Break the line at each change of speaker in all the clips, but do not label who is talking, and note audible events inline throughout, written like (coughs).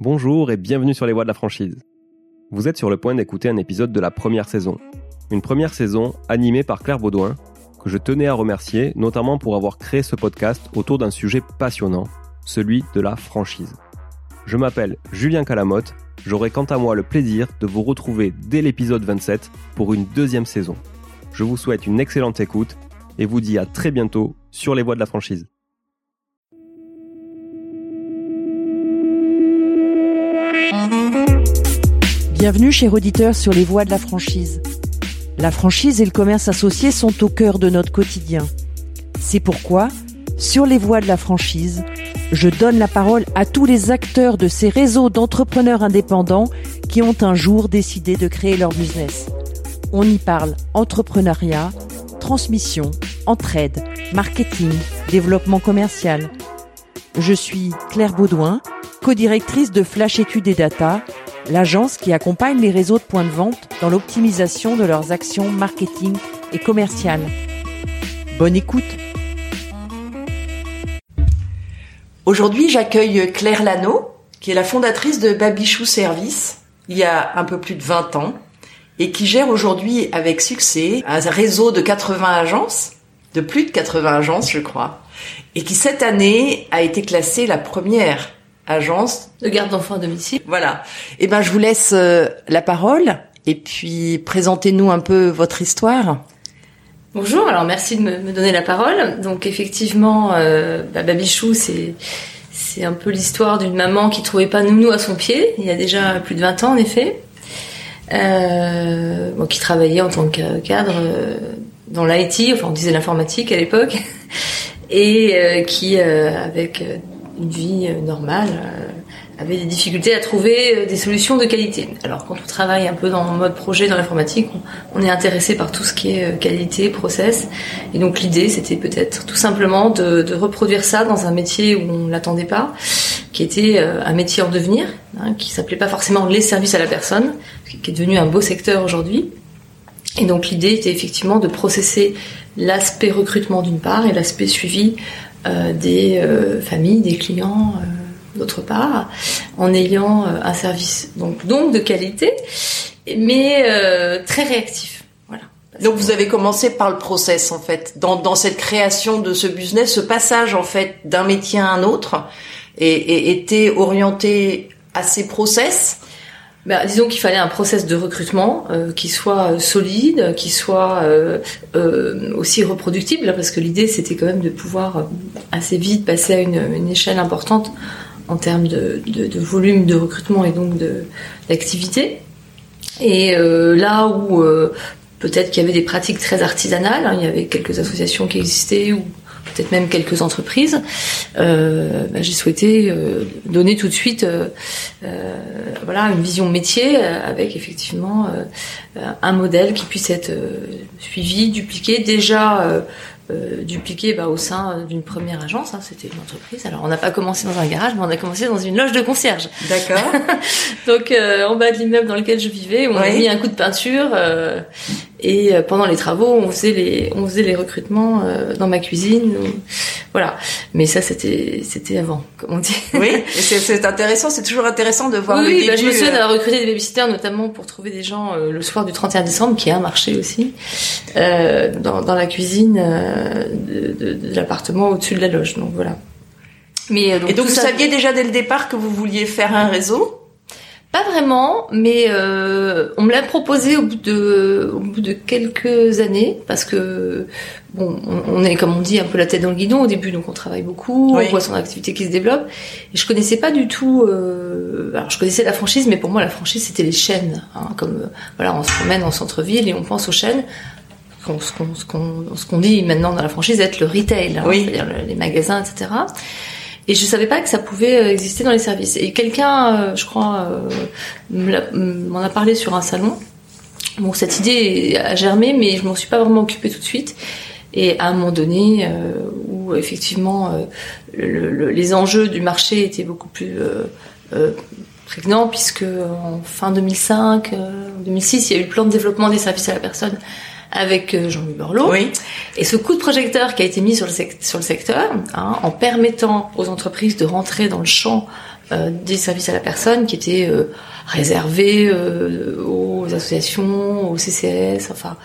Bonjour et bienvenue sur les voies de la franchise. Vous êtes sur le point d'écouter un épisode de la première saison. Une première saison animée par Claire Baudouin, que je tenais à remercier notamment pour avoir créé ce podcast autour d'un sujet passionnant, celui de la franchise. Je m'appelle Julien Calamotte, j'aurai quant à moi le plaisir de vous retrouver dès l'épisode 27 pour une deuxième saison. Je vous souhaite une excellente écoute et vous dis à très bientôt sur les voies de la franchise.
Bienvenue chez Auditeur sur les voies de la franchise. La franchise et le commerce associé sont au cœur de notre quotidien. C'est pourquoi, sur les voies de la franchise, je donne la parole à tous les acteurs de ces réseaux d'entrepreneurs indépendants qui ont un jour décidé de créer leur business. On y parle entrepreneuriat, transmission, entraide, marketing, développement commercial. Je suis Claire Baudouin, co-directrice de Flash Études et Data, l'agence qui accompagne les réseaux de points de vente dans l'optimisation de leurs actions marketing et commerciales. Bonne écoute Aujourd'hui, j'accueille Claire Lano, qui est la fondatrice de Babichou Service, il y a un peu plus de 20 ans, et qui gère aujourd'hui avec succès un réseau de 80 agences, de plus de 80 agences, je crois, et qui cette année a été classée la première agence
de garde d'enfants à domicile.
Voilà. Eh ben, je vous laisse euh, la parole et puis présentez-nous un peu votre histoire.
Bonjour, alors merci de me, donner la parole. Donc effectivement, euh, bah, Babichou, c'est c'est un peu l'histoire d'une maman qui trouvait pas nounou à son pied. Il y a déjà plus de 20 ans en effet. Euh, bon, qui travaillait en tant que cadre euh, dans l'IT, enfin on disait l'informatique à l'époque, et euh, qui, avec une vie normale, avait des difficultés à trouver euh, des solutions de qualité. Alors quand on travaille un peu dans mode projet dans l'informatique, on, est intéressé par tout ce qui est euh, qualité, process. Et donc l'idée, c'était peut-être tout simplement de, de, reproduire ça dans un métier où on l'attendait pas, qui était euh, un métier en devenir, hein, qui s'appelait pas forcément les services à la personne, qui est devenu un beau secteur aujourd'hui. Et donc l'idée était effectivement de processer l'aspect recrutement d'une part et l'aspect suivi euh, des familles, des clients d'autre part, en ayant euh, un service donc donc de qualité, mais euh, très réactif. Voilà.
Donc vous avez commencé par le process en fait, dans, dans cette création de ce business, ce passage en fait d'un métier à un autre, et, et était orienté à ces process.
Ben, disons qu'il fallait un process de recrutement euh, qui soit solide, qui soit euh, aussi reproductible, parce que l'idée c'était quand même de pouvoir assez vite passer à une, échelle importante en termes de, volume de recrutement et donc d'activité. Et euh, là où euh, peut-être qu'il y avait des pratiques très artisanales, hein, il y avait quelques associations qui existaient peut-être même quelques entreprises, euh, bah, j'ai souhaité euh, donner tout de suite euh, voilà une vision métier avec effectivement un modèle qui puisse être suivi, dupliqué déjà euh, dupliqué bah, au sein d'une première agence. Hein, C'était une entreprise. Alors on n'a pas commencé dans un garage, mais on a commencé dans une loge de concierge.
D'accord. (laughs)
Donc euh, en bas de l'immeuble dans lequel je vivais, on a mis un coup de peinture euh, et euh, pendant les travaux, on faisait les on faisait les recrutements dans ma cuisine. Voilà. Mais ça c'était c'était avant, comme on dit.
Oui. (laughs) c'est intéressant. C'est toujours intéressant de voir.
Oui, bah, je me souviens d'avoir recruté des babysitters notamment pour trouver des gens le soir du 31 décembre, qui est un marché aussi, dans, dans la cuisine de, l'appartement au-dessus de la loge. Donc voilà.
Mais euh, donc, et donc vous saviez déjà dès le départ que vous vouliez faire un réseau?
Pas vraiment, mais euh, on me l'a proposé au bout de au bout de quelques années parce que bon, on, est comme on dit un peu la tête dans le guidon au début, donc on travaille beaucoup, on voit son activité qui se développe. Et je connaissais pas du tout. Euh, alors je connaissais la franchise, mais pour moi la franchise c'était les chaînes. Hein, comme voilà, on se promène en centre-ville et on pense aux chaînes ce qu'on dit maintenant dans la franchise être le retail, hein, c'est-à-dire les magasins, etc. Et je savais pas que ça pouvait euh, exister dans les services. Et quelqu'un, euh, je crois, euh, m'en a parlé sur un salon. Bon, cette idée a germé, mais je m'en suis pas vraiment occupée tout de suite. Et à un moment donné, où effectivement les enjeux du marché étaient beaucoup plus prégnants, puisque en fin 2005, 2006, il y a eu le plan de développement des services à la personne avec euh, Jean-Louis Borloo.
Oui.
Et ce coup de projecteur qui a été mis sur le, sur le secteur, hein, en permettant aux entreprises de rentrer dans le champ des services à la personne qui étaient réservés aux associations, aux CCS, enfin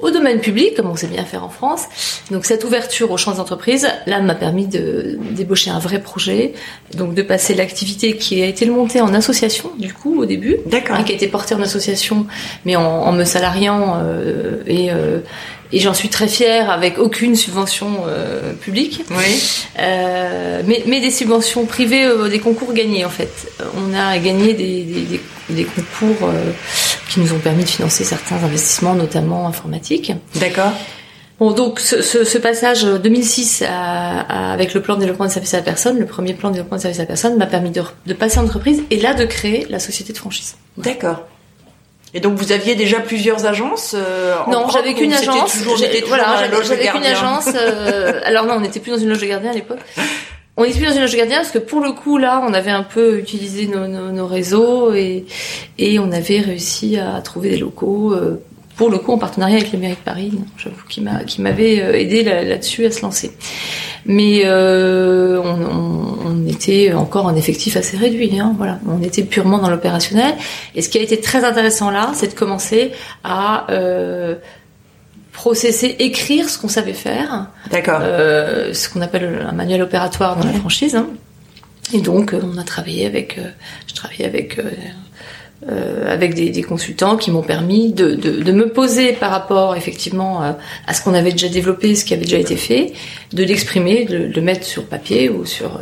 au domaine public, comme on sait bien faire en France. Donc cette ouverture aux champs d'entreprise, là, m'a permis de débaucher un vrai projet, donc de passer l'activité qui a été montée en association, du coup, au début,
D'accord.
hein, qui a été portée en association, mais en, en me salariant euh, et euh, et j'en suis très fière avec aucune subvention euh, publique.
Oui.
Euh, mais, mais des subventions privées, euh, des concours gagnés en fait. On a gagné des, des, des, des concours euh, qui nous ont permis de financer certains investissements, notamment informatiques.
D'accord.
Bon, donc ce, ce, ce passage 2006 à, à- avec le plan de développement de services à la personne, le premier plan de développement de services à la personne, m'a permis de, de passer en entreprise et là de créer la société de franchise.
D'accord. Et donc vous aviez déjà plusieurs agences euh, en
Non, j'avais qu'une agence.
Toujours, toujours
voilà, j'avais qu'une agence. euh, (laughs) alors non, on n'était plus dans une loge de gardien à l'époque. On plus dans une loge de gardien parce que pour le coup là, on avait un peu utilisé nos, nos, réseaux et et on avait réussi à trouver des locaux. euh, pour le coup, en partenariat avec les mairies de Paris, j'avoue, qui m'a, qui m'avait euh, aidé là- là-dessus à se lancer. Mais euh, on, était encore en effectif assez réduit. Hein, voilà, on était purement dans l'opérationnel. Et ce qui a été très intéressant là, c'est de commencer à processer, écrire ce qu'on savait faire,
D'accord.
euh, ce qu'on appelle un manuel opératoire dans la franchise. hein. Et donc, euh, on a travaillé avec, euh, je travaillais avec euh, euh, avec des, des consultants qui m'ont permis de, de, de me poser par rapport effectivement euh, à ce qu'on avait déjà développé, ce qui avait déjà été fait, de l'exprimer, de, de le mettre sur papier ou sur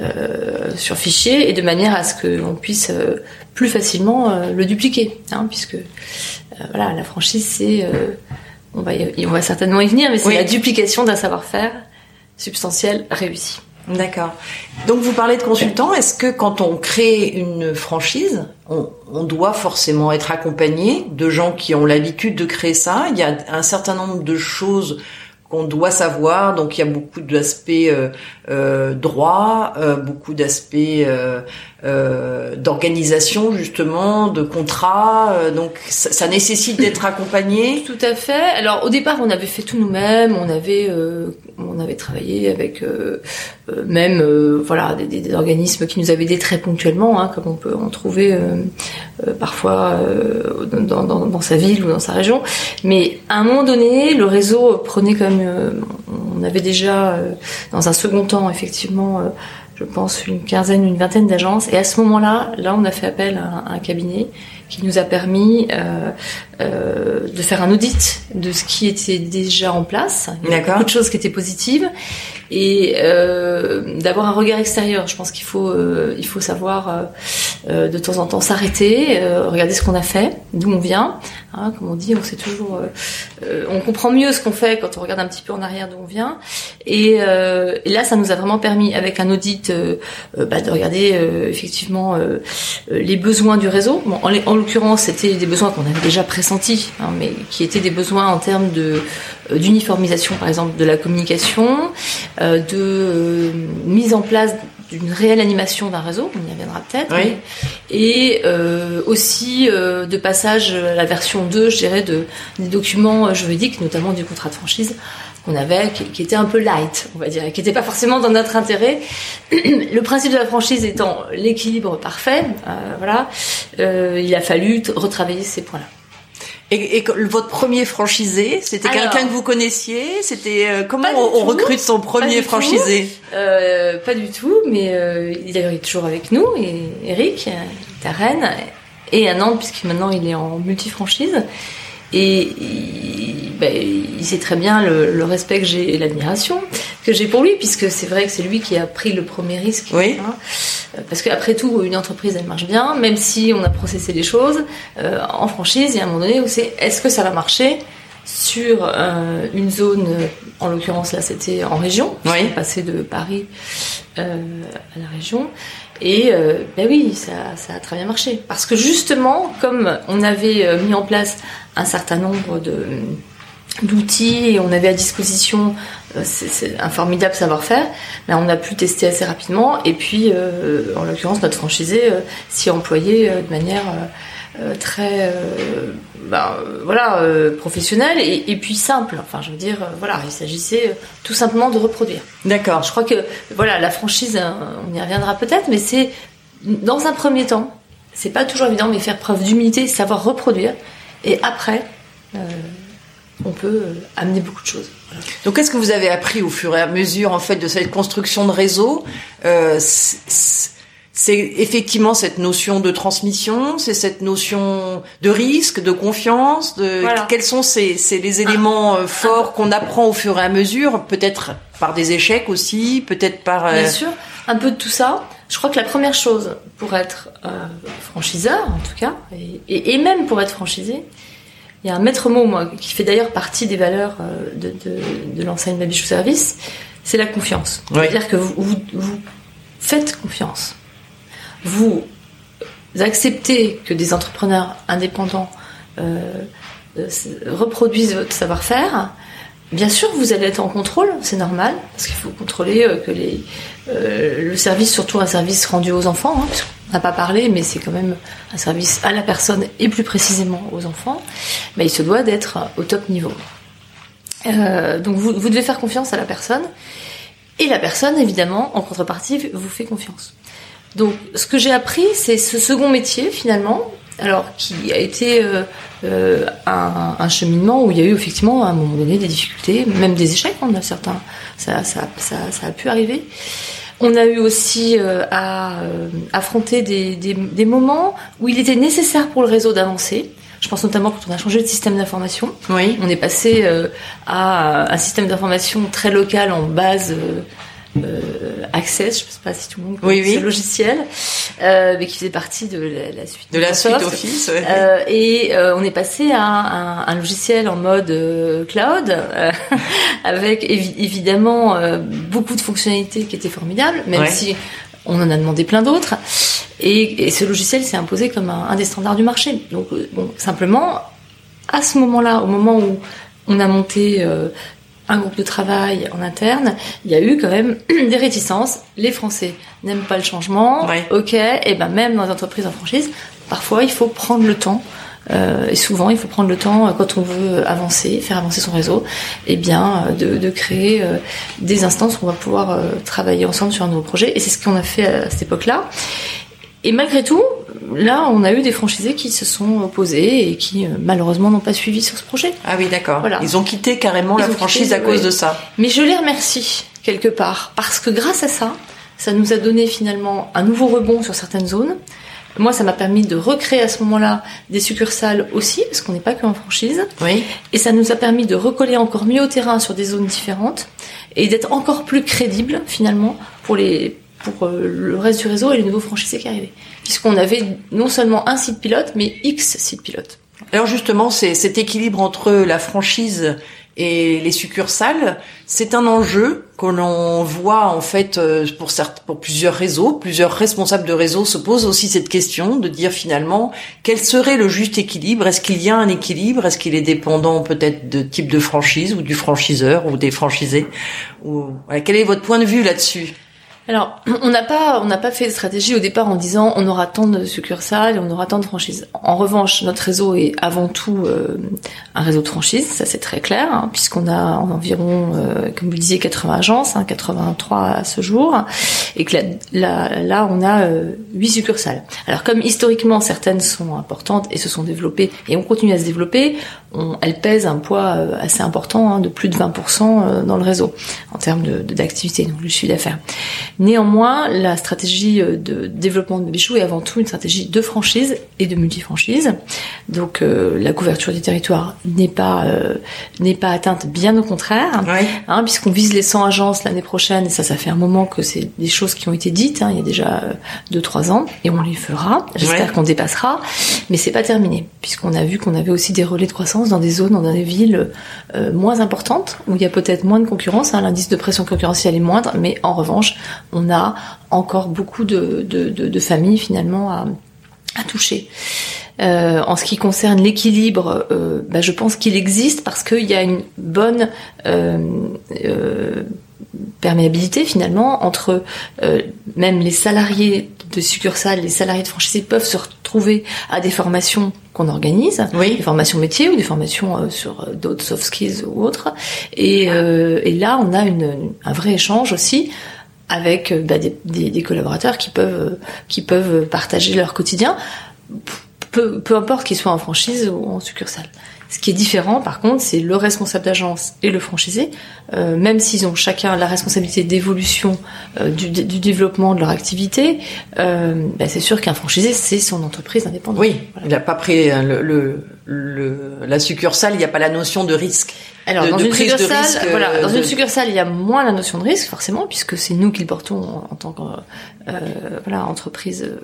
euh, sur fichier, et de manière à ce qu'on puisse euh, plus facilement euh, le dupliquer, hein, puisque euh, voilà, la franchise c'est euh, on va y- on va certainement y venir, mais c'est
Oui.
la duplication d'un savoir-faire substantiel réussi.
D'accord. Donc vous parlez de consultants. Est-ce que quand on crée une franchise, on, on doit forcément être accompagné de gens qui ont l'habitude de créer ça? Il y a un certain nombre de choses qu'on doit savoir. Donc il y a beaucoup d'aspects euh, euh, droit, euh, beaucoup d'aspects euh, d'organisation justement, de contrat. euh, donc ça, ça nécessite d'être accompagné. (coughs)
Tout à fait. Alors au départ, on avait fait tout nous-mêmes. On avait, euh, on avait travaillé avec euh, euh, même, euh, voilà, des, des- des organismes qui nous avaient aidés très ponctuellement, hein, comme on peut en trouver parfois dans, dans, dans sa ville ou dans sa région. Mais à un moment donné, le réseau prenait euh, on avait déjà, dans un second temps, effectivement. Je pense une quinzaine, une vingtaine d'agences. Et à ce moment-là, là, on a fait appel à un, cabinet qui nous a permis euh, euh, de faire un audit de ce qui était déjà en place. Il y
D'accord.
beaucoup de choses qui étaient positives et euh, d'avoir un regard extérieur. Je pense qu'il faut, euh, il faut savoir euh, de temps en temps s'arrêter, regarder ce qu'on a fait, d'où on vient. Hein, comme on dit, on sait toujours, on comprend mieux ce qu'on fait quand on regarde un petit peu en arrière d'où on vient. Et, et là, ça nous a vraiment permis, avec un audit, bah, de regarder effectivement les besoins du réseau. Bon, en, en l'occurrence, c'était des besoins qu'on avait déjà pressentis, hein, mais qui étaient des besoins en termes de d'uniformisation, par exemple, de la communication, euh, de euh, mise en place d'une réelle animation d'un réseau, on y reviendra peut-être,
Oui.
mais- et euh, aussi euh, de passage à la version 2, je dirais, de, des documents euh, juridiques, notamment du contrat de franchise qu'on avait, qui, qui était un peu light, on va dire, et qui n'était pas forcément dans notre intérêt. (clears throat) Le principe de la franchise étant l'équilibre parfait, euh, voilà, euh, il a fallu retravailler ces points-là.
Et, et votre premier franchisé, c'était quelqu'un que vous connaissiez? C'était euh, comment on, recrute son premier franchisé?
Euh, pas du tout, mais euh, il est toujours avec nous, et Eric, euh, il est à Rennes, et à Nantes, puisque maintenant il est en multifranchise. Et il, ben, il sait très bien le, le respect que j'ai et l'admiration que j'ai pour lui, puisque c'est vrai que c'est lui qui a pris le premier risque.
Oui.
hein. Euh, Parce qu'après tout, une entreprise, elle marche bien, même si on a processé les choses. euh, en franchise, il y a un moment donné où c'est est-ce que ça va marcher sur euh, une zone, en l'occurrence là c'était en région,
Oui.
passé de Paris euh, à la région, et euh, ben oui, ça, ça a très bien marché. Parce que justement, comme on avait mis en place un certain nombre de d'outils et on avait à disposition euh, c'est- un formidable savoir-faire, ben on a pu tester assez rapidement et puis euh, en l'occurrence notre franchisé euh, s'y employait euh, de manière très euh, ben, voilà euh, professionnelle et, et puis simple. Enfin je veux dire voilà il s'agissait tout simplement de reproduire.
D'accord.
Je crois que voilà la franchise, euh, on y reviendra peut-être, mais c'est dans un premier temps, c'est pas toujours évident, mais faire preuve d'humilité, savoir reproduire, et après, on peut euh, amener beaucoup de choses. Voilà.
Donc, qu'est-ce que vous avez appris au fur et à mesure, en fait, de cette construction de réseau euh, C'est effectivement cette notion de transmission, c'est cette notion de risque, de confiance. De
Voilà.
quels sont ces, ces les éléments euh, forts qu'on apprend au fur et à mesure, peut-être par des échecs aussi, peut-être par. euh,
Bien sûr, un peu de tout ça. Je crois que la première chose pour être euh, franchiseur, en tout cas, et, et- et même pour être franchisé, il y a un maître mot, moi, qui fait d'ailleurs partie des valeurs euh, de, de, de l'enseigne Babichou Service, c'est la confiance.
Oui.
C'est-à-dire que vous, vous, vous faites confiance. Vous acceptez que des entrepreneurs indépendants euh, euh, reproduisent votre savoir-faire. Bien sûr, vous allez être en contrôle, c'est normal, parce qu'il faut contrôler que les, euh, le service, surtout un service rendu aux enfants, hein, n'a pas parlé, mais c'est quand même un service à la personne et plus précisément aux enfants, mais il se doit d'être au top niveau. Euh, donc vous, devez faire confiance à la personne, et la personne, évidemment, en contrepartie, vous fait confiance. Donc, ce que j'ai appris, c'est ce second métier, finalement, alors qui a été euh, euh, un, un cheminement où il y a eu effectivement à un moment donné des difficultés, même des échecs. On a certains, ça, ça, ça, ça a pu arriver. On a eu aussi euh, à euh, affronter des, des, des moments où il était nécessaire pour le réseau d'avancer. Je pense notamment quand on a changé de système d'information.
Oui.
On est passé euh, à un système d'information très local en base euh, Access, je ne sais pas si tout le monde connaît
oui.
ce logiciel, euh, mais qui faisait partie de la, la suite
De la suite
Microsoft.
Office. ouais.
Euh, et euh, on est passé à un, un logiciel en mode cloud, (laughs) avec évi- évidemment beaucoup de fonctionnalités qui étaient formidables, même
Ouais.
si on en a demandé plein d'autres. Et, et ce logiciel s'est imposé comme un, un des standards du marché. Donc, bon, simplement, à ce moment-là, au moment où on a monté un groupe de travail en interne, il y a eu quand même (clears throat) des réticences. Les Français n'aiment pas le changement.
Ouais.
Ok, et ben même dans les entreprises en franchise, parfois il faut prendre le temps. euh, et souvent, il faut prendre le temps euh, quand on veut avancer, faire avancer son réseau, et bien euh, de, de créer euh, des instances où on va pouvoir euh, travailler ensemble sur un nouveau projet. Et c'est ce qu'on a fait à cette époque-là. Et malgré tout, là, on a eu des franchisés qui se sont opposés et qui euh, malheureusement n'ont pas suivi sur ce projet.
Ah oui, d'accord.
Voilà.
Ils ont quitté carrément
Ils
la franchise
quitté,
à cause
oui.
de ça.
Mais je les remercie quelque part parce que grâce à ça, ça nous a donné finalement un nouveau rebond sur certaines zones. Moi, ça m'a permis de recréer à ce moment-là des succursales aussi, parce qu'on n'est pas que en franchise.
Oui.
Et ça nous a permis de recoller encore mieux au terrain sur des zones différentes et d'être encore plus crédible finalement pour les pour euh, le reste du réseau et les nouveaux franchisés qui arrivaient. Puisqu'on avait non seulement un site pilote, mais X sites pilotes.
Alors justement, c'est cet équilibre entre la franchise et les succursales, c'est un enjeu que l'on voit en fait euh, pour certes, pour plusieurs réseaux, plusieurs responsables de réseaux se posent aussi cette question de dire finalement quel serait le juste équilibre? Est-ce qu'il y a un équilibre? Est-ce qu'il est dépendant peut-être de type de franchise ou du franchiseur ou des franchisés ou voilà, quel est votre point de vue là-dessus?
Alors, (clears throat) on n'a pas, on n'a pas fait de stratégie au départ en disant on aura tant de succursales, et on aura tant de franchises. En revanche, notre réseau est avant tout euh, un réseau de franchises, ça c'est très clair, hein, puisqu'on a environ, euh, comme vous le disiez, 80 agences, hein, 83 à ce jour, et que là, là, on a euh, 8 succursales. Alors comme historiquement certaines sont importantes et se sont développées et on continue à se développer, on, elles pèsent un poids euh, assez important, hein, de plus de 20% euh, dans le réseau en termes de- de- d'activité, donc le chiffre d'affaires. Néanmoins, la stratégie euh, de développement de Bichou est avant tout une stratégie de franchise et de multifranchise. Donc euh, la couverture du territoire n'est pas euh, n'est pas atteinte, bien au contraire,
Oui.
hein, puisqu'on vise les 100 agences l'année prochaine. Et ça, ça fait un moment que c'est des choses qui ont été dites. hein, il y a déjà 2-3 ans, et on les fera. J'espère
Ouais.
qu'on dépassera, mais c'est pas terminé, puisqu'on a vu qu'on avait aussi des relais de croissance dans des zones, dans des villes euh, moins importantes, où il y a peut-être moins de concurrence. hein, L'indice de pression concurrentielle est moindre, mais en revanche, on a encore beaucoup de, de, de, de familles finalement à, à toucher. Euh, en ce qui concerne l'équilibre, euh, bah, je pense qu'il existe parce qu'il y a une bonne euh, euh, perméabilité finalement entre euh, même les salariés de succursales, les salariés de franchisés peuvent se retrouver à des formations qu'on organise,
Oui.
des formations métiers ou des formations euh, sur d'autres soft skills ou autres. Et, euh, et là, on a une, un vrai échange aussi avec bah, des, des, des, collaborateurs qui peuvent qui peuvent partager leur quotidien, peu, peu importe qu'ils soient en franchise ou en succursale. Ce qui est différent, par contre, c'est le responsable d'agence et le franchisé, euh, même s'ils ont chacun la responsabilité d'évolution euh, du, du, développement de leur activité. Euh, bah, c'est sûr qu'un franchisé, c'est son entreprise indépendante.
Oui, il n'a pas pris le, le, le, la succursale, il n'y a pas la notion de risque.
Alors
de,
dans,
de
une
prise de
succursale,
risque,
voilà,
euh,
dans
de-
une succursale, il y a moins la notion de risque forcément, puisque c'est nous qui le portons en, en tant que euh, voilà entreprise euh,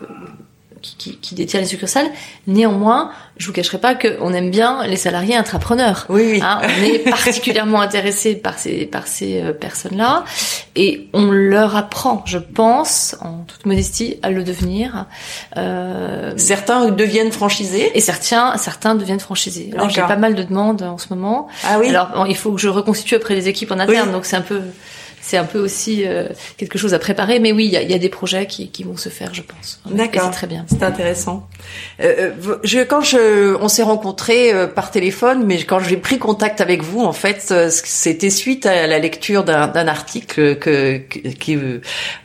qui, qui, qui détient les succursales. Néanmoins, je vous cacherai pas qu'on aime bien les salariés intrapreneurs.
Oui, oui.
Hein, on est (laughs) particulièrement intéressé par ces par ces euh, personnes-là et on leur apprend, je pense, en toute modestie, à le devenir. Euh,
Certains deviennent franchisés.
et certains certains deviennent franchisés. Alors j'ai pas mal de demandes en ce moment.
Ah oui.
Alors il faut que je reconstitue après les équipes en interne,
Oui.
donc c'est un peu c'est un peu aussi euh, quelque chose à préparer. Mais oui, il y y a des projets qui, qui vont se faire, je pense.
D'accord.
c'est très bien.
C'est intéressant. Euh, euh, je, quand je, on s'est rencontrés euh, par téléphone, mais quand j'ai pris contact avec vous, en fait, euh, c'était suite à la lecture d'un article que, qui,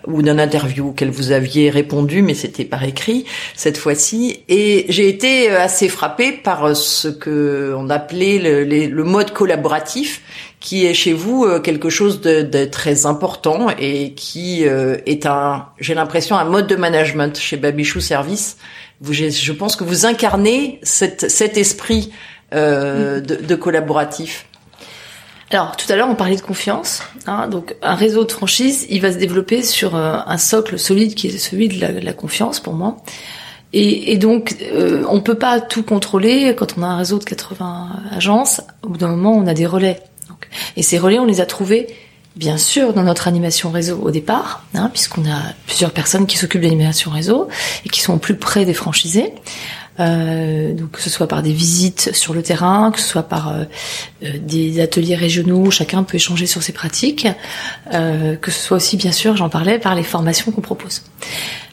ou d'un interview auquel vous aviez répondu, mais c'était par écrit cette fois-ci. Et j'ai été assez frappée par ce que on appelait le, les- le mode collaboratif qui est chez vous euh, quelque chose de, de très important et qui euh, est un, j'ai l'impression, un mode de management chez Babichou Service. Vous, je pense que vous incarnez cette, cet esprit euh, de, de collaboratif.
Alors tout à l'heure on parlait de confiance. Hein, donc un réseau de franchise, il va se développer sur euh, un socle solide qui est celui de la, de la confiance pour moi. Et, et donc euh, on peut pas tout contrôler quand on a un réseau de 80 agences. Au bout d'un moment on a des relais. Et ces relais on les a trouvés bien sûr dans notre animation réseau au départ, hein, puisqu'on a plusieurs personnes qui s'occupent de l'animation réseau et qui sont au plus près des franchisés. Euh, donc que ce soit par des visites sur le terrain, que ce soit par euh, euh, des ateliers régionaux où chacun peut échanger sur ses pratiques, que ce soit aussi bien sûr, j'en parlais, par les formations qu'on propose.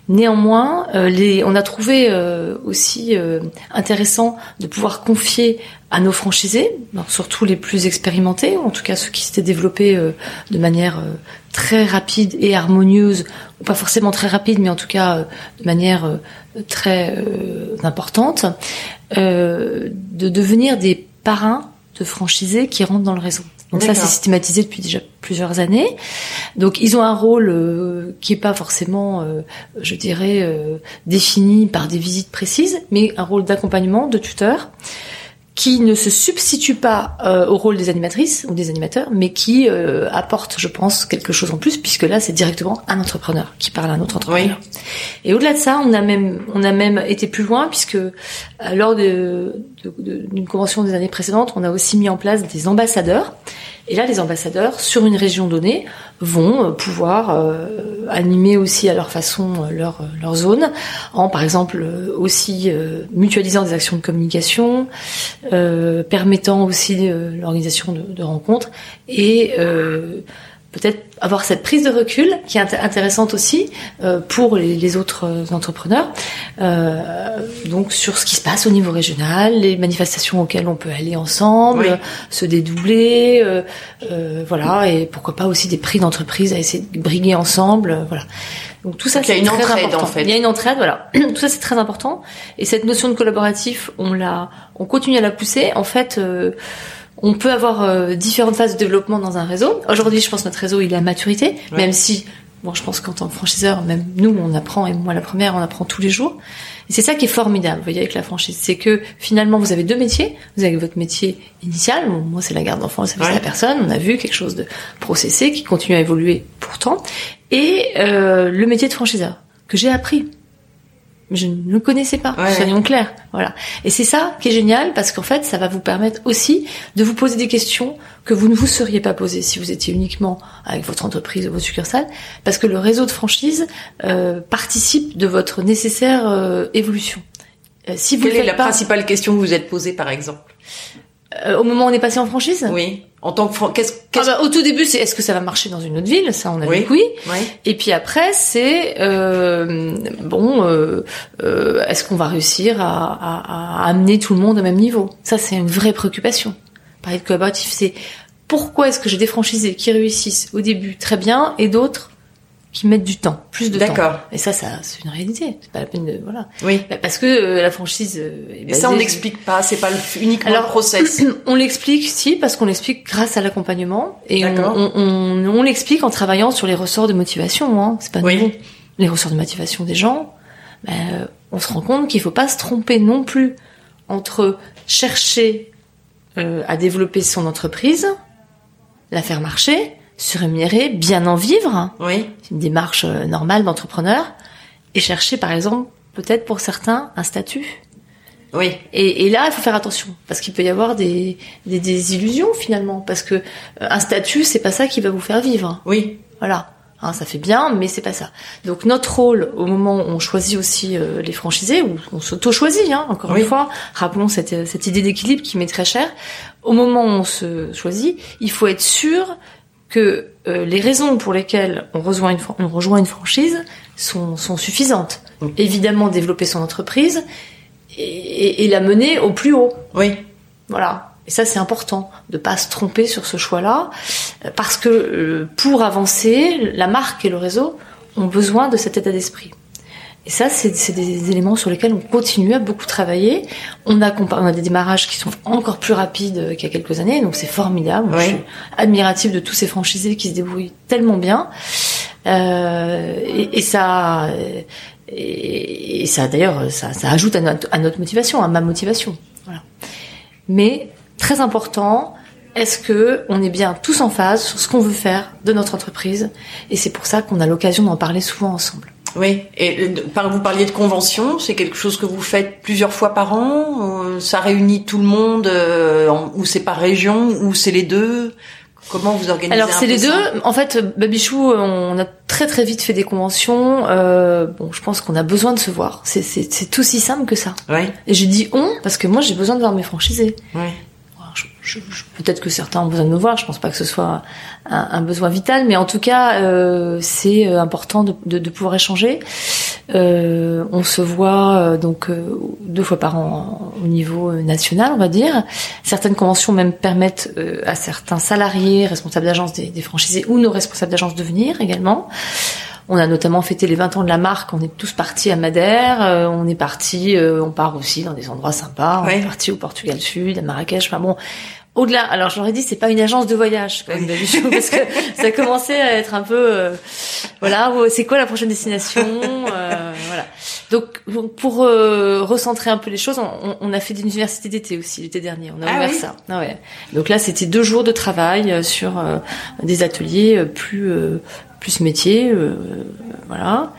Néanmoins, euh, on a trouvé euh, aussi euh, intéressant de pouvoir confier à nos franchisés, surtout les plus expérimentés, en tout cas ceux qui s'étaient développés de manière très rapide et harmonieuse, ou pas forcément très rapide, mais en tout cas de manière très importante, de devenir des parrains de franchisés qui rentrent dans le réseau. Donc ça, c'est systématisé depuis déjà plusieurs années. Donc ils ont un rôle euh, qui est pas forcément, euh, je dirais, euh, défini par des visites précises, mais un rôle d'accompagnement, de tuteur, qui ne se substitue pas euh, au rôle des animatrices ou des animateurs, mais qui euh, apporte, je pense, quelque chose en plus, puisque là, c'est directement un entrepreneur qui parle à un autre entrepreneur. Et au-delà de ça, on a même, on a même été plus loin, puisque euh, lors de- de- de- d'une convention des années précédentes, on a aussi mis en place des ambassadeurs. Et là, les ambassadeurs, sur une région donnée, vont euh, pouvoir euh, animer aussi à leur façon euh, leur, euh, leur zone, en par exemple aussi euh, mutualisant des actions de communication, euh, permettant aussi l'organisation de, de rencontres et peut-être avoir cette prise de recul qui est int- intéressante aussi euh, pour les, les autres euh, entrepreneurs. Euh, donc sur ce qui se passe au niveau régional, les manifestations auxquelles on peut aller ensemble,
Oui.
se dédoubler, euh, euh, voilà, et pourquoi pas aussi des prix d'entreprise à essayer de briguer ensemble, euh, voilà. Donc tout ça
Donc, il y a
c'est
une
très
entraide,
important.
en fait.
Il y a une entraide, voilà. (clears throat) tout ça c'est très important. Et cette notion de collaboratif, on l'a, on continue à la pousser. En fait. On peut avoir euh, différentes phases de développement dans un réseau. Aujourd'hui, je pense que notre réseau il est à maturité,
Ouais.
même si, bon, je pense qu'en tant que franchiseur, même nous, on apprend, et moi la première, on apprend tous les jours. Et c'est ça qui est formidable, vous voyez, avec la franchise. C'est que finalement, vous avez deux métiers. Vous avez votre métier initial, bon, moi c'est la garde d'enfants, le service à
Ouais.
la personne. On a vu quelque chose de processé qui continue à évoluer pourtant. Et euh, le métier de franchiseur, que j'ai appris. Mais je ne le connaissais pas,
Ouais.
soyons clairs. Voilà. Et c'est ça qui est génial parce qu'en fait, ça va vous permettre aussi de vous poser des questions que vous ne vous seriez pas posées si vous étiez uniquement avec votre entreprise ou votre succursale, parce que le réseau de franchise euh, participe de votre nécessaire euh, évolution. Euh, si vous
Quelle
le
est la
pas,
principale question que vous vous êtes posée, par exemple?
Euh, au moment où on est passé en franchise,
Oui. En tant que qu'est-ce
Ah
qu'est-ce
bah, au tout début, c'est est-ce que ça va marcher dans une autre ville? Ça, on a
Oui.
dit que oui. Et puis après, c'est euh, bon, euh, euh, est-ce qu'on va réussir à, à- à amener tout le monde au même niveau? Ça, c'est une vraie préoccupation. Parler de collaboratif, c'est pourquoi est-ce que j'ai des franchisés qui réussissent au début très bien et d'autres qui mettent du temps, plus de temps.
D'accord.
Et ça, ça c'est une réalité. C'est pas la peine de voilà.
Oui.
Bah, Parce que euh, la franchise. euh,
Et ça, on n'explique pas. C'est pas le, uniquement
Alors,
le process. (clears throat)
On l'explique, si, parce qu'on l'explique grâce à l'accompagnement. Et on,
D'accord.
on, on, on l'explique en travaillant sur les ressorts de motivation. Hein. C'est pas
Oui.
nouveau. Les ressorts de motivation des gens, euh, on se rend compte qu'il faut pas se tromper non plus entre chercher euh, à développer son entreprise, la faire marcher, se rémunérer, bien en vivre,
Oui.
c'est une démarche euh, normale d'entrepreneur, et chercher par exemple peut-être pour certains un statut.
Oui.
Et, et là, il faut faire attention parce qu'il peut y avoir des, des, des illusions finalement, parce que euh, un statut, c'est pas ça qui va vous faire vivre.
Oui.
Voilà. Hein, ça fait bien, mais c'est pas ça. Donc notre rôle, au moment où on choisit aussi euh, les franchisés, ou on s'auto-choisit, hein, encore
Oui.
une fois, rappelons cette, euh, cette idée d'équilibre qui m'est très chère. Au moment où on se choisit, il faut être sûr que euh, les raisons pour lesquelles on rejoint une, fran- on rejoint une franchise sont, sont suffisantes.
Mm.
Évidemment, développer son entreprise et, et- et la mener au plus haut.
Oui.
Voilà. Et ça, c'est important de pas se tromper sur ce choix-là, euh, parce que euh, pour avancer, la marque et le réseau ont besoin de cet état d'esprit. Et ça, c'est des éléments sur lesquels on continue à beaucoup travailler. On a, on a des démarrages qui sont encore plus rapides qu'il y a quelques années, donc c'est formidable.
Oui.
Je suis admirative de tous ces franchisés qui se débrouillent tellement bien. Euh, et, et ça, et, et ça d'ailleurs, ça, ça ajoute à notre, à notre motivation, à ma motivation. Voilà. Mais très important, est-ce que on est bien tous en phase sur ce qu'on veut faire de notre entreprise? Et c'est pour ça qu'on a l'occasion d'en parler souvent ensemble.
Oui. Et vous parliez de convention, c'est quelque chose que vous faites plusieurs fois par an. euh, Ça réunit tout le monde, euh, ou c'est par région, ou c'est les deux? Comment vous organisez
Alors c'est les deux. En fait, Babichou, on a très très vite fait des conventions. Euh, bon, je pense qu'on a besoin de se voir. C'est c'est c'est tout si simple que ça.
Oui.
Et je dis on parce que moi j'ai besoin de voir mes franchisés.
Oui.
Peut-être que certains ont besoin de me voir. Je pense pas que ce soit un, un besoin vital, mais en tout cas, euh, c'est euh, important de, de, de pouvoir échanger. Euh, on se voit euh, donc euh, deux fois par an au niveau national, on va dire. Certaines conventions même permettent à certains salariés, responsables d'agence des, des franchisés ou nos responsables d'agence de venir également. On a notamment fêté les 20 ans de la marque. On est tous partis à Madère. euh, on est partis, euh, on part aussi dans des endroits sympas. On est parti au Portugal Sud, à Marrakech. Enfin bon, au-delà. Alors j'aurais dit c'est pas une agence de voyage quand même
Oui.
d'habitude, (laughs) parce que ça commençait à être un peu euh, voilà c'est quoi la prochaine destination euh, voilà. Donc pour euh, recentrer un peu les choses, on, on a fait des universités d'été aussi l'été dernier. On a
Ah
ouvert
oui
ça. Ah ouais. Donc là c'était deux jours de travail sur euh, des ateliers plus euh, plus métier euh, voilà.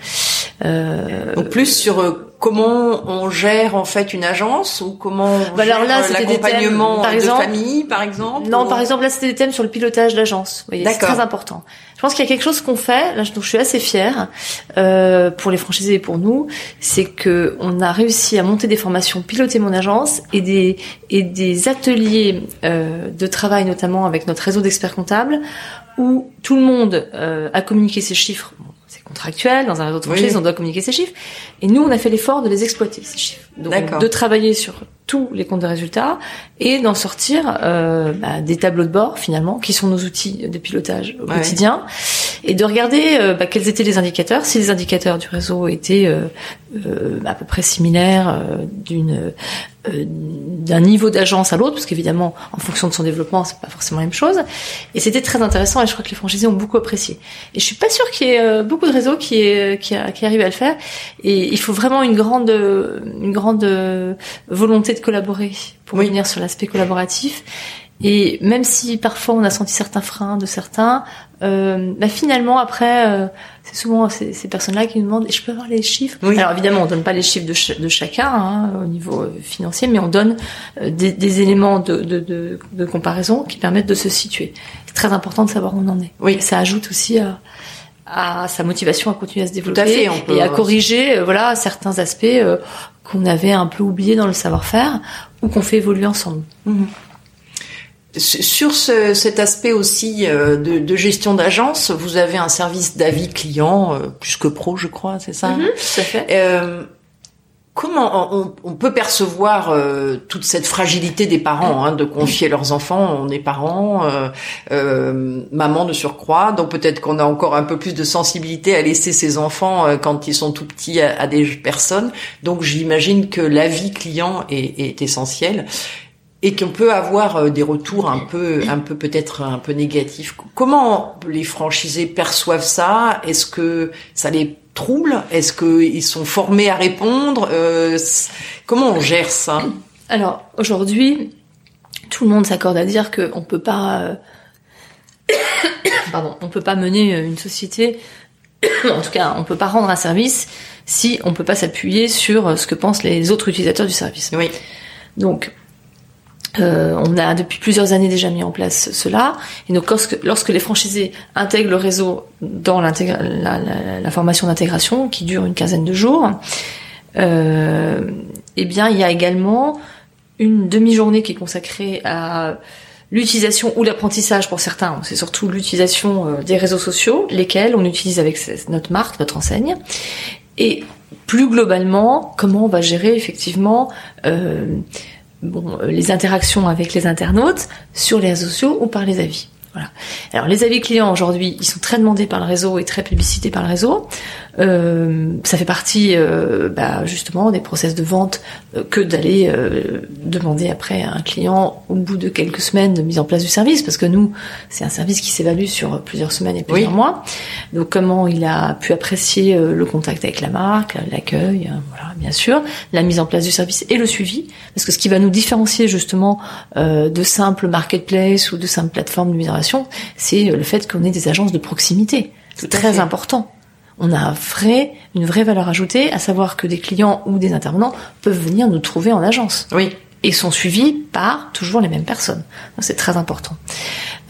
Euh,
Donc plus sur euh, comment on gère en fait une agence ou comment on
Bah alors là,
l'accompagnement de
exemple.
famille par exemple.
Non,
ou-
par exemple, là, c'était des thèmes sur le pilotage d'agence. C'est très important. Je pense qu'il y a quelque chose qu'on fait, là, dont je suis assez fière, euh, pour les franchisés et pour nous, c'est que on a réussi à monter des formations piloter mon agence et des et des ateliers euh, de travail, notamment avec notre réseau d'experts comptables, où tout le monde euh, a communiqué ses chiffres. Bon, c'est contractuel, dans un réseau de
Oui.
franchise, on doit communiquer ses chiffres. Et nous, on a fait l'effort de les exploiter, ces chiffres. Donc,
D'accord.
de travailler sur tous les comptes de résultats et d'en sortir euh, bah, des tableaux de bord, finalement, qui sont nos outils de pilotage au
Ouais.
quotidien. Et de regarder euh, bah, quels étaient les indicateurs. Si les indicateurs du réseau étaient euh, euh, à peu près similaires euh, d'une d'un niveau d'agence à l'autre, parce qu'évidemment, en fonction de son développement, c'est pas forcément la même chose. Et c'était très intéressant, et je crois que les franchisés ont beaucoup apprécié. Et je suis pas sûre qu'il y ait beaucoup de réseaux qui, est, qui, qui arrivent à le faire. Et il faut vraiment une grande, une grande volonté de collaborer pour
Oui.
sur l'aspect collaboratif. Et même si parfois on a senti certains freins de certains, euh, bah finalement après, euh, c'est souvent ces, ces personnes-là qui nous demandent je peux avoir les chiffres?
Oui.
Alors évidemment, on donne pas les chiffres de, ch- de chacun hein, au niveau euh, financier, mais on donne euh, des, des éléments de, de, de, de comparaison qui permettent de se situer. C'est très important de savoir où on en est.
Oui.
Et ça ajoute aussi à, à sa motivation à continuer à se développer
fait, on peut-
et à corriger euh, voilà certains aspects qu'on avait un peu oubliés dans le savoir-faire ou qu'on fait évoluer ensemble.
Sur ce- cet aspect aussi euh, de, de gestion d'agence, vous avez un service d'avis client euh, plus que pro, je crois, c'est ça
Tout à fait.
Euh, Comment on, on peut percevoir euh, toute cette fragilité des parents hein, de confier leurs enfants On est parents, euh, euh, maman de surcroît, donc peut-être qu'on a encore un peu plus de sensibilité à laisser ses enfants euh, quand ils sont tout petits à, des personnes. Donc j'imagine que l'avis client est, est essentiel et qu'on peut avoir euh, des retours un peu, un peu peut-être un peu négatifs. Comment les franchisés perçoivent ça? Est-ce que ça les trouble? Est-ce qu'ils sont formés à répondre? Euh, Comment on gère ça?
Alors aujourd'hui, tout le monde s'accorde à dire qu'on peut pas, euh, (coughs) pardon, on peut pas mener une société. (coughs) en tout cas, on peut pas rendre un service si on peut pas s'appuyer sur ce que pensent les autres utilisateurs du service.
Oui.
Donc, euh, on a depuis plusieurs années déjà mis en place cela. Et donc lorsque, les franchisés intègrent le réseau dans la, formation d'intégration qui dure une quinzaine de jours, euh, eh bien il y a également une demi-journée qui est consacrée à l'utilisation ou l'apprentissage pour certains. C'est surtout l'utilisation euh, des réseaux sociaux, lesquels on utilise avec notre marque, notre enseigne. Et plus globalement, comment on va gérer effectivement euh, bon, euh, les interactions avec les internautes sur les réseaux sociaux ou par les avis. Voilà. Alors les avis clients aujourd'hui, ils sont très demandés par le réseau et très publicités par le réseau. Euh, ça fait partie euh, bah, justement des process de vente euh, que d'aller euh, demander après à un client au bout de quelques semaines de mise en place du service, parce que nous, c'est un service qui s'évalue sur plusieurs semaines et plusieurs mois. Donc comment il a pu apprécier le contact avec la marque, l'accueil, voilà, bien sûr, la mise en place du service et le suivi, parce que ce qui va nous différencier justement de simples marketplace ou de simples plateformes de c'est le fait qu'on ait des agences de proximité. C'est très important on a un vrai, une vraie valeur ajoutée, à savoir que des clients ou des intervenants peuvent venir nous trouver en agence.
Oui.
Et sont suivis par toujours les mêmes personnes. C'est très important.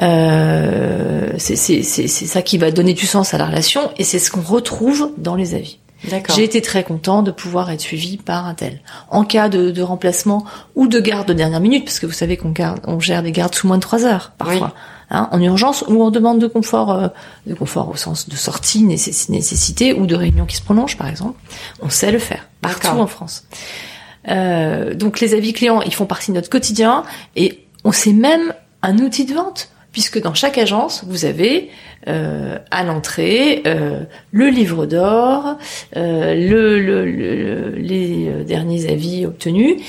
Euh, c'est ça qui va donner du sens à la relation et c'est ce qu'on retrouve dans les avis. J'ai été très content de pouvoir être suivi par un tel. En cas de, remplacement ou de garde de dernière minute, parce que vous savez qu'on on gère des gardes sous moins de trois heures parfois. Hein, en urgence ou en demande de confort, euh, de confort au sens de sortie, nécessité ou de réunion qui se prolonge par exemple. On sait le faire partout en France. Euh, donc les avis clients, ils font partie de notre quotidien et on sait même un outil de vente puisque dans chaque agence, vous avez euh, à l'entrée euh, le livre d'or, euh, le, le, les derniers avis obtenus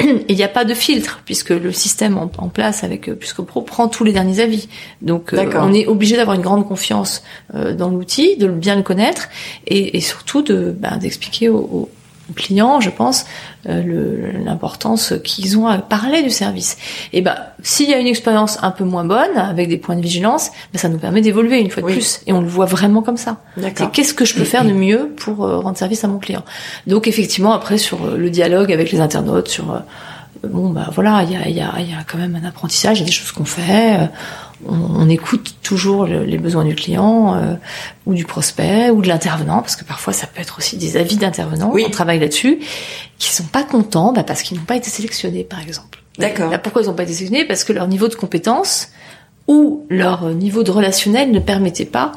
il n'y a pas de filtre puisque le système en, place avec euh, Pro prend tous les derniers avis. Donc euh, on est obligé d'avoir une grande confiance euh, dans l'outil, de bien le connaître et, et surtout de ben, d'expliquer aux, clients, je pense, euh, l'importance qu'ils ont à parler du service. Et ben, s'il y a une expérience un peu moins bonne, avec des points de vigilance, ben, ça nous permet d'évoluer une fois de plus. Et on le voit vraiment comme ça. C'est qu'est-ce que je peux faire de mieux pour euh, rendre service à mon client. Donc effectivement, après sur euh, le dialogue avec les internautes, sur bon bah voilà, il y a, y, a, y a quand même un apprentissage, il y a des choses qu'on fait on, écoute toujours les besoins du client euh, ou du prospect ou de l'intervenant parce que parfois ça peut être aussi des avis d'intervenants. Oui. on travaille là-dessus qui sont pas contents bah, parce qu'ils n'ont pas été sélectionnés par exemple.
D'accord.
Pourquoi ils n'ont pas été sélectionnés? Parce que leur niveau de compétence ou leur niveau de relationnel ne permettait pas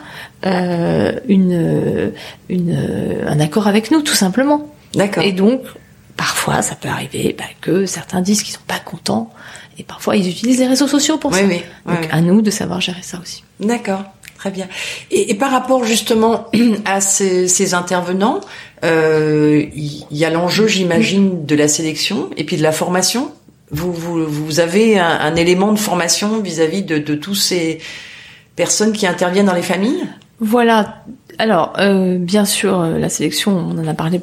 euh, une, une, un accord avec nous tout simplement.
D'accord.
Et donc parfois ça peut arriver bah, que certains disent qu'ils sont pas contents et parfois, ils utilisent les réseaux sociaux pour ça.
Oui,
Donc, à nous de savoir gérer ça aussi.
D'accord. Très bien. Et, par rapport justement (clears throat) à ces, intervenants, euh, il y, a l'enjeu, j'imagine, de la sélection et puis de la formation. Vous, vous, vous avez un, élément de formation vis-à-vis de, de tous ces personnes qui interviennent dans les familles?
Voilà. Alors, euh, bien sûr, euh, la sélection, on en a parlé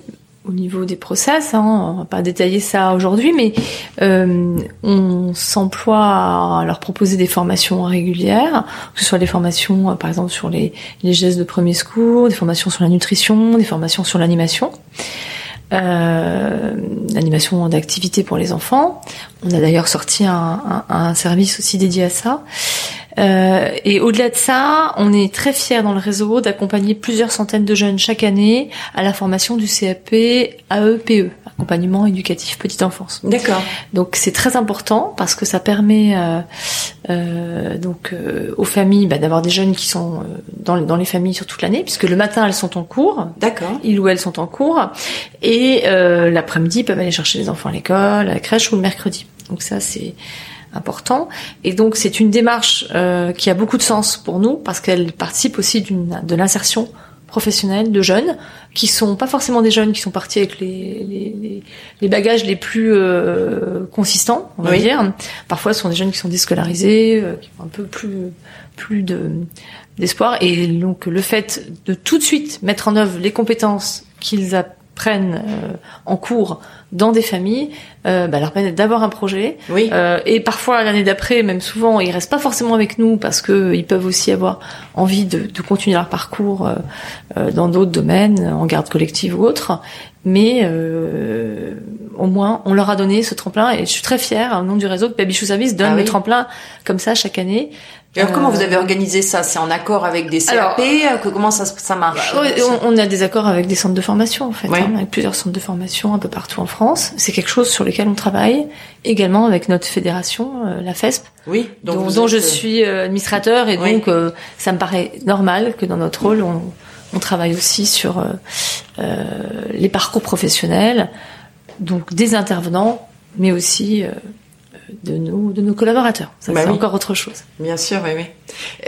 au niveau des process, hein, on va pas détailler ça aujourd'hui, mais euh, on s'emploie à leur proposer des formations régulières, que ce soit des formations, euh, par exemple, sur les, les, gestes de premier secours, des formations sur la nutrition, des formations sur l'animation, euh, l'animation d'activité pour les enfants. On a d'ailleurs sorti un, service aussi dédié à ça. Euh, et au-delà de ça, on est très fiers dans le réseau d'accompagner plusieurs centaines de jeunes chaque année à la formation du CAP AEPE, accompagnement éducatif petite enfance.
D'accord.
Donc c'est très important parce que ça permet euh, euh, donc euh, aux familles bah, d'avoir des jeunes qui sont euh, dans, dans les familles sur toute l'année, puisque le matin elles sont en cours,
D'accord.
ils ou elles sont en cours, et euh, l'après-midi ils peuvent aller chercher les enfants à l'école, à la crèche ou le mercredi. Donc ça c'est important. Et donc c'est une démarche euh, qui a beaucoup de sens pour nous parce qu'elle participe aussi d'une de l'insertion professionnelle de jeunes qui sont pas forcément des jeunes qui sont partis avec les, les, les- bagages les plus euh, consistants, on va
Oui.
dire. Parfois, ce sont des jeunes qui sont déscolarisés, euh, qui ont un peu plus plus de d'espoir. Et donc, le fait de tout de suite mettre en œuvre les compétences qu'ils apprennent euh, en cours dans des familles, euh, bah, leur permet d'avoir un projet,
Oui.
euh, et parfois l'année d'après, même souvent, ils restent pas forcément avec nous parce que euh, ils peuvent aussi avoir envie de, de continuer leur parcours dans d'autres domaines, en garde collective ou autre. Mais euh, au moins, on leur a donné ce tremplin et je suis très fière, au nom du réseau, que Baby Shoe Service donne
Ah oui.
le tremplin comme ça chaque année.
Et alors, comment
Euh,
vous avez organisé ça? C'est en accord avec des CAP
Alors-
que- Comment ça, ça marche?
Ouais, on, on a des accords avec des centres de formation en fait,
Ouais.
hein, avec plusieurs centres de formation un peu partout en France. C'est quelque chose sur lequel on travaille également avec notre fédération, euh, la FESP,
Oui.
dont,
vous
dont
êtes,
je
euh,
suis administrateur et
Oui.
donc euh, ça me paraît normal que dans notre rôle on, on travaille aussi sur les parcours professionnels, donc des intervenants, mais aussi euh, de nos de nos collaborateurs. Ça
Bah
c'est
oui.
encore autre chose.
Bien sûr, oui, oui.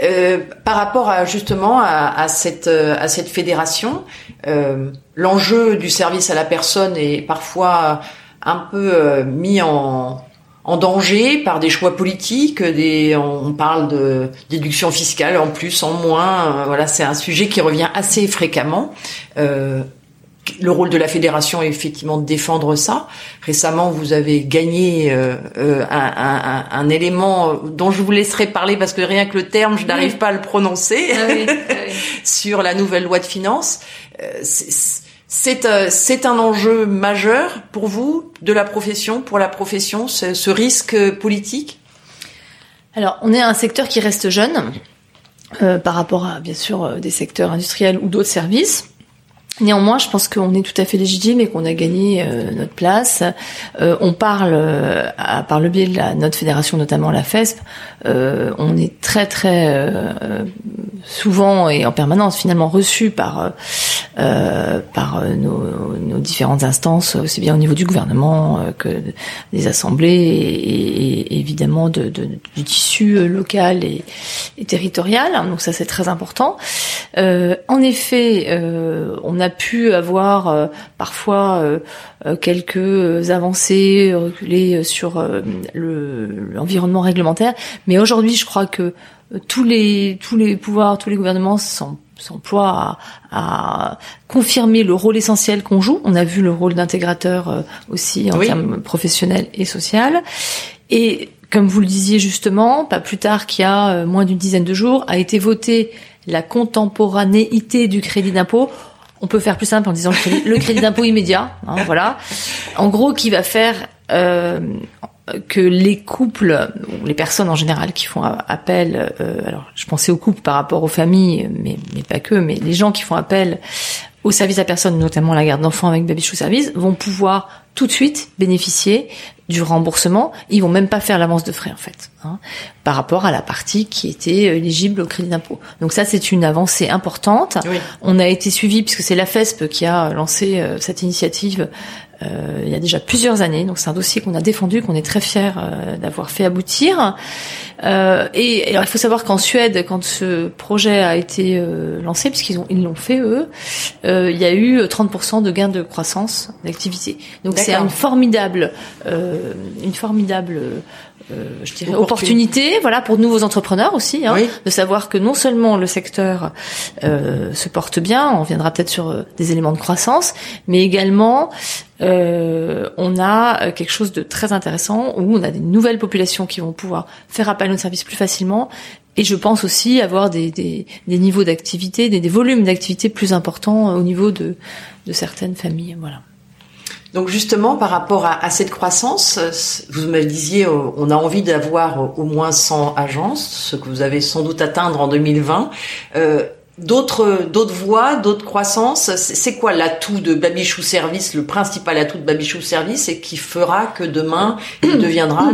Euh, par rapport à justement à, à cette euh, à cette fédération, euh, l'enjeu du service à la personne est parfois un peu euh, mis en en danger par des choix politiques, des on parle de déduction fiscale en plus, en moins. euh, voilà, c'est un sujet qui revient assez fréquemment. Euh, le rôle de la fédération est effectivement de défendre ça. Récemment, vous avez gagné euh, euh, un, un- un- un élément dont je vous laisserai parler parce que rien que le terme, je n'arrive pas à le prononcer (laughs) sur la nouvelle loi de finances. Euh, c'est- euh, un enjeu majeur pour vous, de la profession, pour la profession, ce, ce risque politique?
Alors, on est un secteur qui reste jeune euh, par rapport à, bien sûr, euh, des secteurs industriels ou d'autres services. Néanmoins, je pense qu'on est tout à fait légitime et qu'on a gagné euh, notre place. Euh, on parle, euh, à- par le biais de la, notre fédération, notamment la FESP, euh, on est très très euh, souvent et en permanence finalement reçu par euh, par nos, nos différentes instances, aussi bien au niveau du gouvernement que des assemblées et, et évidemment de, de- du tissu local et, et territorial. Donc ça c'est très important. En effet, on a pu avoir euh, parfois euh, euh, quelques avancées reculées sur euh, le- l'environnement réglementaire, mais aujourd'hui je crois que euh, tous les tous les pouvoirs, tous les gouvernements s'en- s'emploient à, à confirmer le rôle essentiel qu'on joue. On a vu le rôle d'intégrateur euh, aussi en
Oui.
termes professionnels et social. Et comme vous le disiez justement, pas plus tard qu'il y a euh, moins d'une dizaine de jours, a été votée la contemporanéité du crédit d'impôt. On peut faire plus simple en disant le crédit, d'impôt immédiat, hein, voilà. En gros, qui va faire euh, que les couples ou les personnes en général qui font appel, euh, alors je pensais aux couples par rapport aux familles, mais, mais pas que, mais les gens qui font appel au service à personne, notamment la garde d'enfants avec Baby Service, vont pouvoir tout de suite bénéficier du remboursement. Ils vont même pas faire l'avance de frais en fait, hein, par rapport à la partie qui était éligible au crédit d'impôt. Donc ça, c'est une avancée importante.
Oui.
On a été suivi puisque c'est la FESP qui a lancé euh, cette initiative euh, il y a déjà plusieurs années. Donc c'est un dossier qu'on a défendu, qu'on est très fiers euh, d'avoir fait aboutir. Euh, et alors il faut savoir qu'en Suède, quand ce projet a été euh, lancé, puisqu'ils ont ils l'ont fait eux, euh, il y a eu 30% de gains de croissance d'activité. Donc c'est une formidable, euh, une formidable euh, je dirais,
Opportunité.
opportunité, voilà, pour de nouveaux entrepreneurs aussi, hein,
Oui.
de savoir que non seulement le secteur euh, se porte bien, on viendra peut-être sur euh, des éléments de croissance, mais également euh, on a euh, quelque chose de très intéressant où on a des nouvelles populations qui vont pouvoir faire appel à nos services plus facilement. Et je pense aussi avoir des, des, des niveaux d'activité, des, des volumes d'activité plus importants euh, au niveau de, de certaines familles. Voilà.
Donc justement, par rapport à, à cette croissance, vous me disiez, euh, on a envie d'avoir au moins 100 agences, ce que vous avez sans doute atteindre en 2020. Euh, d'autres d'autres voies, d'autres croissances. C'est quoi l'atout de Babichou Service, le principal atout de Babichou Service, et qui fera que demain il (coughs) deviendra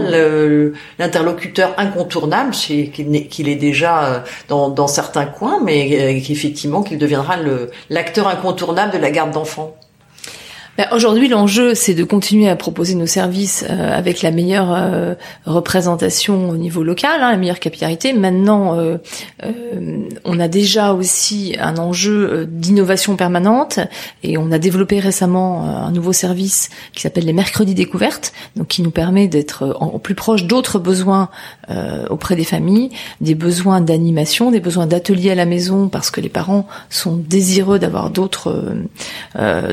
l'interlocuteur incontournable, qu'il est déjà euh, dans, dans certains coins, mais qu'effectivement qu'il deviendra l'acteur incontournable de la garde d'enfants?
Ben, aujourd'hui, l'enjeu, c'est de continuer à proposer nos services euh, avec la meilleure euh, représentation au niveau local, hein, la meilleure capillarité. Maintenant, euh, on a déjà aussi un enjeu d'innovation permanente et on a développé récemment un nouveau service qui s'appelle les mercredis découvertes, donc qui nous permet d'être en, plus proche d'autres besoins auprès des familles, des besoins d'animation, des besoins d'ateliers à la maison parce que les parents sont désireux d'avoir d'autres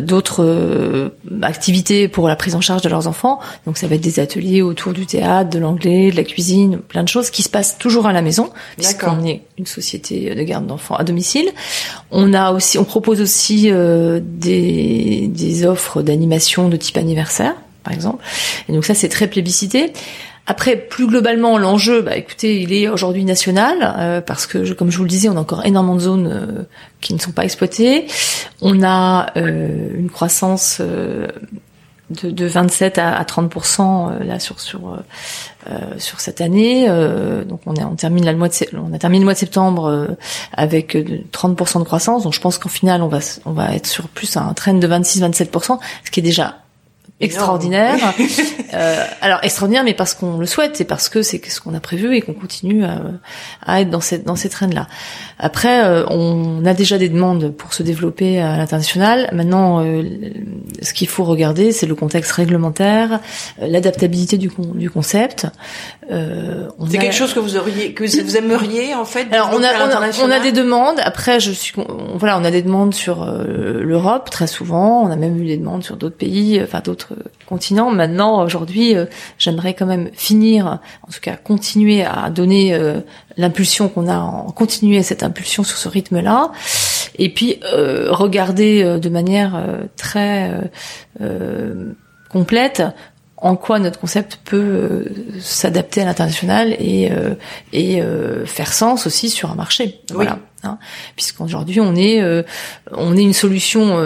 d'autres euh, activités pour la prise en charge de leurs enfants. Donc ça va être des ateliers autour du théâtre, de l'anglais, de la cuisine, plein de choses qui se passent toujours à la maison, puisqu'on est une société de garde d'enfants à domicile. On a aussi, on propose aussi euh, des, des offres d'animation de type anniversaire, par exemple. Et donc ça c'est très plébiscité. Après, plus globalement, l'enjeu, bah, écoutez, il est aujourd'hui national euh, parce que, comme je vous le disais, on a encore énormément de zones euh, qui ne sont pas exploitées. On a euh, une croissance de, de, 27 à, 30% là sur sur sur cette année. donc on, est, on termine le mois de on a terminé le mois de septembre avec 30% de croissance. Donc je pense qu'en final on va on va être sur plus un trend de 26-27% ce qui est déjà extraordinaire. (laughs) euh, alors extraordinaire, mais parce qu'on le souhaite, c'est parce que c'est ce qu'on a prévu et qu'on continue à, à, être dans cette dans ces traînes-là. Après, euh, on a déjà des demandes pour se développer à l'international. Maintenant, euh, ce qu'il faut regarder, c'est le contexte réglementaire, euh, l'adaptabilité du, du concept.
c'est quelque chose que vous auriez, que vous aimeriez en fait.
Alors on a, on a, on a des demandes. Après, je suis, voilà, on a des demandes sur l'Europe très souvent. On a même eu des demandes sur d'autres pays, enfin d'autres continent. Maintenant, aujourd'hui, euh, j'aimerais quand même finir, en tout cas continuer à donner euh, l'impulsion qu'on a, en, continuer cette impulsion sur ce rythme-là, et puis euh, regarder de manière très complète en quoi notre concept peut s'adapter à l'international et et faire sens aussi sur un marché. Voilà. Hein. Puisqu'aujourd'hui on est on est une solution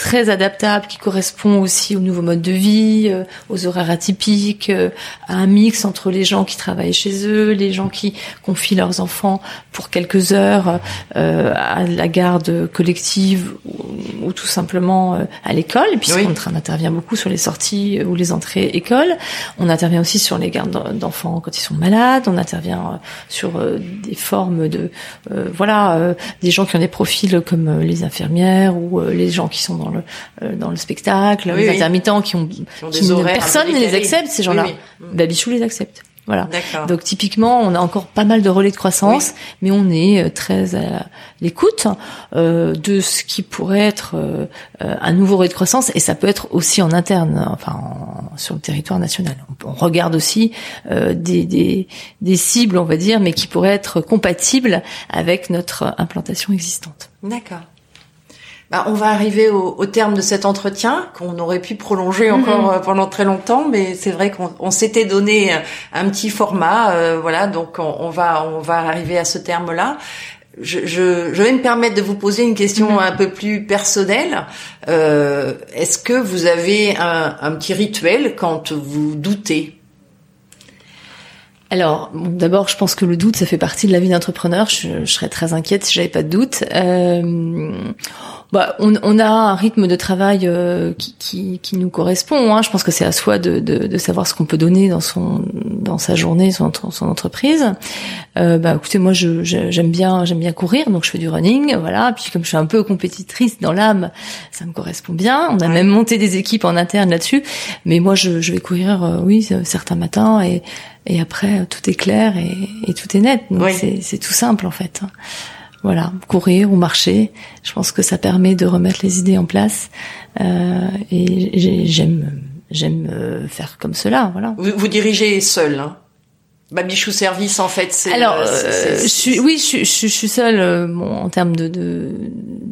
très adaptable qui correspond aussi au nouveau mode de vie, euh, aux horaires atypiques, euh, à un mix entre les gens qui travaillent chez eux, les gens qui confient leurs enfants pour quelques heures euh, à la garde collective ou, tout simplement à l'école, puisqu'on oui. intervient beaucoup sur les sorties ou les entrées écoles. On intervient aussi sur les gardes d'enfants quand ils sont malades. On intervient sur des formes de voilà des gens qui ont des profils comme les infirmières ou les gens qui sont dans le euh, dans le spectacle, les intermittents qui ont, qui, personne ne les accepte ces gens-là. Babichou les accepte. Voilà. Donc typiquement, on a encore pas mal de relais de croissance, mais on est euh, très à l'écoute euh, de ce qui pourrait être euh, un nouveau relais de croissance, et ça peut être aussi en interne, enfin sur le territoire national. On, regarde aussi des, des, des cibles, on va dire, mais qui pourraient être compatibles avec notre implantation existante.
D'accord. Bah, on va arriver au, au, terme de cet entretien qu'on aurait pu prolonger mhm. encore euh, pendant très longtemps, mais c'est vrai qu'on s'était donné un, petit format, euh, voilà. Donc on, on, va on va arriver à ce terme-là. Je, je, je, vais me permettre de vous poser une question mhm. un peu plus personnelle. Euh, Est-ce que vous avez un, un petit rituel quand vous doutez?
Alors, d'abord, je pense que le doute, ça fait partie de la vie d'entrepreneur. Je, je, serais très inquiète si j'avais pas de doute. Euh, bah, on, on, a un rythme de travail euh, qui, qui, qui, nous correspond. Hein. Je pense que c'est à soi de, de, de savoir ce qu'on peut donner dans son dans sa journée, son, son entreprise. Euh, bah, écoutez, moi, je, j'aime bien j'aime bien courir, donc je fais du running, voilà. Puis comme je suis un peu compétitrice dans l'âme, ça me correspond bien. On a même monté des équipes en interne là-dessus. Mais moi, je, je vais courir, euh, oui, certains matins et et après tout est clair et, et tout est net. Donc c'est, c'est tout simple en fait. Voilà, courir ou marcher. Je pense que ça permet de remettre les idées en place. Euh, et j'aime j'aime euh, faire comme cela. Voilà.
Vous, vous dirigez seul. Hein
Babichou Service, en fait, c'est.
Alors,
euh,
euh, je suis, oui, je, suis- je, je suis seule euh, bon, en termes de, de,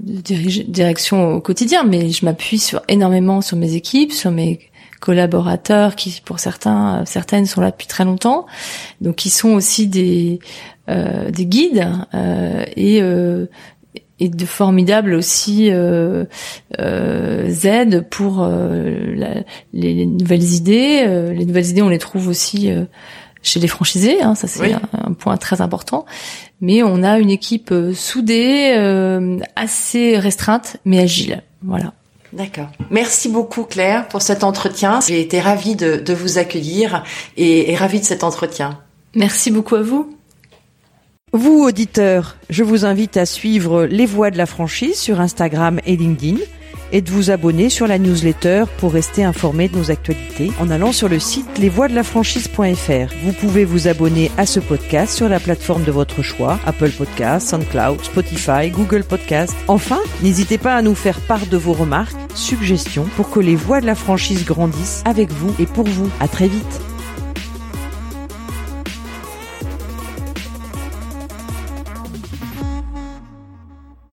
de dirige- direction au quotidien, mais je m'appuie sur énormément sur mes équipes, sur mes collaborateurs qui, pour certains, certaines sont là depuis très longtemps, donc qui sont aussi des euh, des guides euh, et euh, et de formidables aussi euh, euh, aides pour euh, la- les, les nouvelles idées. Euh, les nouvelles idées, on les trouve aussi chez les franchisés, hein, ça c'est
Oui.
un, un point très important. Mais on a une équipe soudée, euh, assez restreinte, mais agile. Voilà.
D'accord. Merci beaucoup Claire pour cet entretien. J'ai été ravie de, de vous accueillir et, et ravie de cet entretien.
Merci beaucoup à vous.
Vous, auditeurs, je vous invite à suivre Les Voix de la franchise sur Instagram et LinkedIn et de vous abonner sur la newsletter pour rester informé de nos actualités en allant sur le site lesvoixdelafranchise.fr. Vous pouvez vous abonner à ce podcast sur la plateforme de votre choix, Apple Podcasts, SoundCloud, Spotify, Google Podcasts. Enfin, n'hésitez pas à nous faire part de vos remarques, suggestions pour que les voix de la franchise grandissent avec vous et pour vous. À très vite.